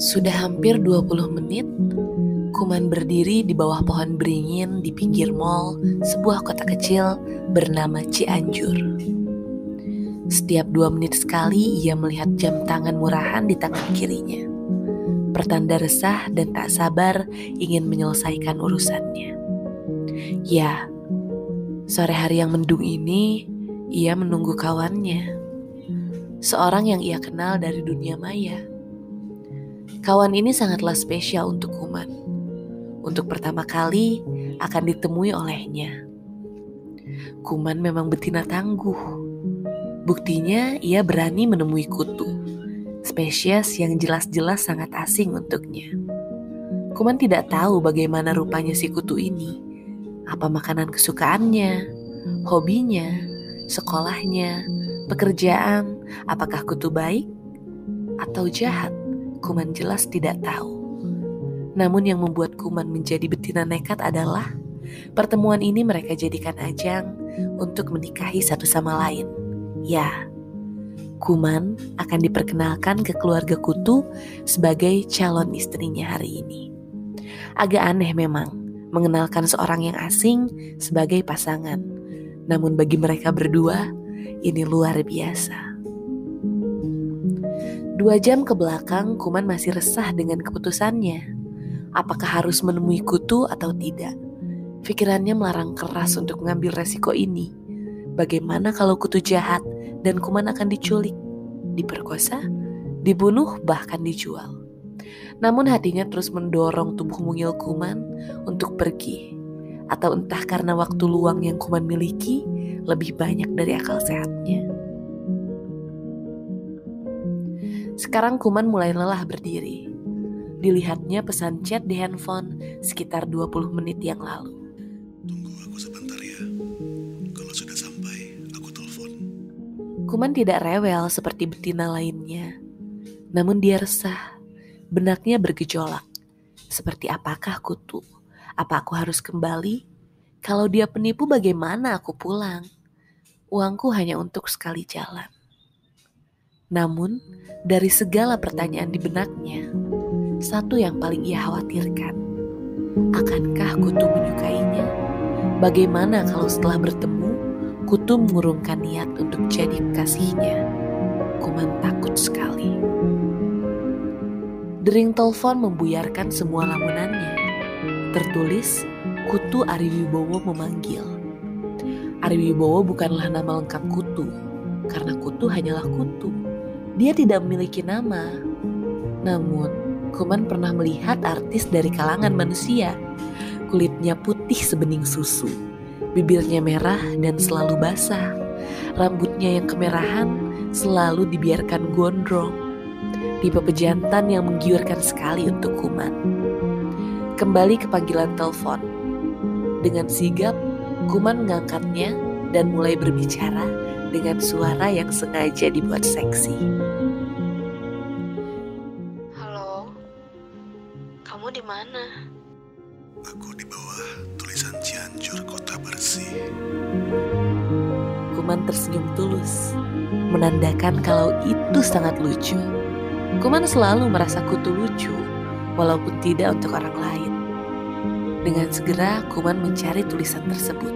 Sudah hampir 20 menit, Kuman berdiri di bawah pohon beringin di pinggir mall sebuah kota kecil bernama Cianjur. Setiap dua menit sekali ia melihat jam tangan murahan di tangan kirinya. Pertanda resah dan tak sabar ingin menyelesaikan urusannya. Ya, sore hari yang mendung ini ia menunggu kawannya. Seorang yang ia kenal dari dunia maya Kawan ini sangatlah spesial untuk Kuman. Untuk pertama kali akan ditemui olehnya. Kuman memang betina tangguh. Buktinya ia berani menemui kutu, spesies yang jelas-jelas sangat asing untuknya. Kuman tidak tahu bagaimana rupanya si kutu ini, apa makanan kesukaannya, hobinya, sekolahnya, pekerjaan, apakah kutu baik atau jahat. Kuman jelas tidak tahu. Namun yang membuat Kuman menjadi betina nekat adalah pertemuan ini mereka jadikan ajang untuk menikahi satu sama lain. Ya, Kuman akan diperkenalkan ke keluarga Kutu sebagai calon istrinya hari ini. Agak aneh memang mengenalkan seorang yang asing sebagai pasangan. Namun bagi mereka berdua, ini luar biasa. Dua jam ke belakang, Kuman masih resah dengan keputusannya. Apakah harus menemui kutu atau tidak? Pikirannya melarang keras untuk mengambil resiko ini. Bagaimana kalau kutu jahat dan Kuman akan diculik, diperkosa, dibunuh, bahkan dijual? Namun hatinya terus mendorong tubuh mungil Kuman untuk pergi. Atau entah karena waktu luang yang Kuman miliki lebih banyak dari akal sehatnya. Sekarang Kuman mulai lelah berdiri. Dilihatnya pesan chat di handphone sekitar 20 menit yang lalu. Tunggu aku sebentar ya. Kalau sudah sampai, aku telepon. Kuman tidak rewel seperti betina lainnya. Namun dia resah. Benaknya bergejolak. Seperti apakah kutu? Apa aku harus kembali? Kalau dia penipu bagaimana aku pulang? Uangku hanya untuk sekali jalan. Namun, dari segala pertanyaan di benaknya, satu yang paling ia khawatirkan, akankah Kutu menyukainya? Bagaimana kalau setelah bertemu, Kutu mengurungkan niat untuk jadi kasihnya? Kuman takut sekali. Dering telepon membuyarkan semua lamunannya. Tertulis, Kutu Ari Wibowo memanggil. Ari Wibowo bukanlah nama lengkap Kutu, karena Kutu hanyalah Kutu dia tidak memiliki nama. Namun, Kuman pernah melihat artis dari kalangan manusia. Kulitnya putih sebening susu, bibirnya merah dan selalu basah. Rambutnya yang kemerahan selalu dibiarkan gondrong. Tipe pejantan yang menggiurkan sekali untuk Kuman. Kembali ke panggilan telepon. Dengan sigap, Kuman mengangkatnya dan mulai berbicara dengan suara yang sengaja dibuat seksi. Halo, kamu di mana? Aku di bawah tulisan Cianjur Kota Bersih. Kuman tersenyum tulus, menandakan kalau itu sangat lucu. Kuman selalu merasa kutu lucu, walaupun tidak untuk orang lain. Dengan segera, Kuman mencari tulisan tersebut.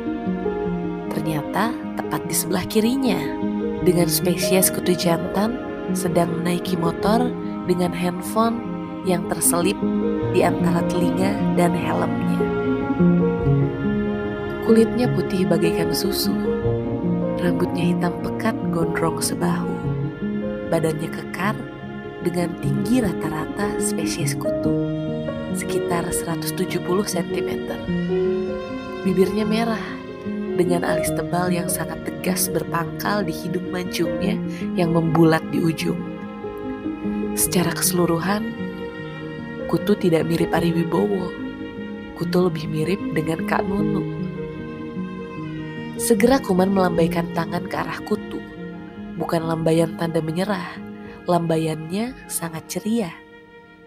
Ternyata tepat di sebelah kirinya, dengan spesies kutu jantan sedang menaiki motor dengan handphone yang terselip di antara telinga dan helmnya. Kulitnya putih bagaikan susu, rambutnya hitam pekat gondrong sebahu, badannya kekar dengan tinggi rata-rata spesies kutu, sekitar 170 cm. Bibirnya merah dengan alis tebal yang sangat tegas berpangkal di hidung mancungnya yang membulat di ujung. Secara keseluruhan, Kutu tidak mirip Ari Wibowo. Kutu lebih mirip dengan Kak Nunu. Segera Kuman melambaikan tangan ke arah Kutu. Bukan lambaian tanda menyerah, lambaiannya sangat ceria.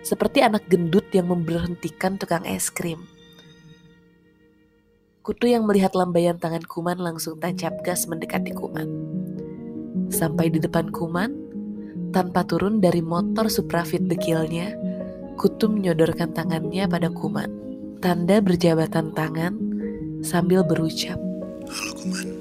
Seperti anak gendut yang memberhentikan tukang es krim. Kutu yang melihat lambaian tangan Kuman langsung tancap gas mendekati Kuman. Sampai di depan Kuman, tanpa turun dari motor suprafit dekilnya, Kutum menyodorkan tangannya pada Kuman. Tanda berjabatan tangan sambil berucap. Halo Kuman,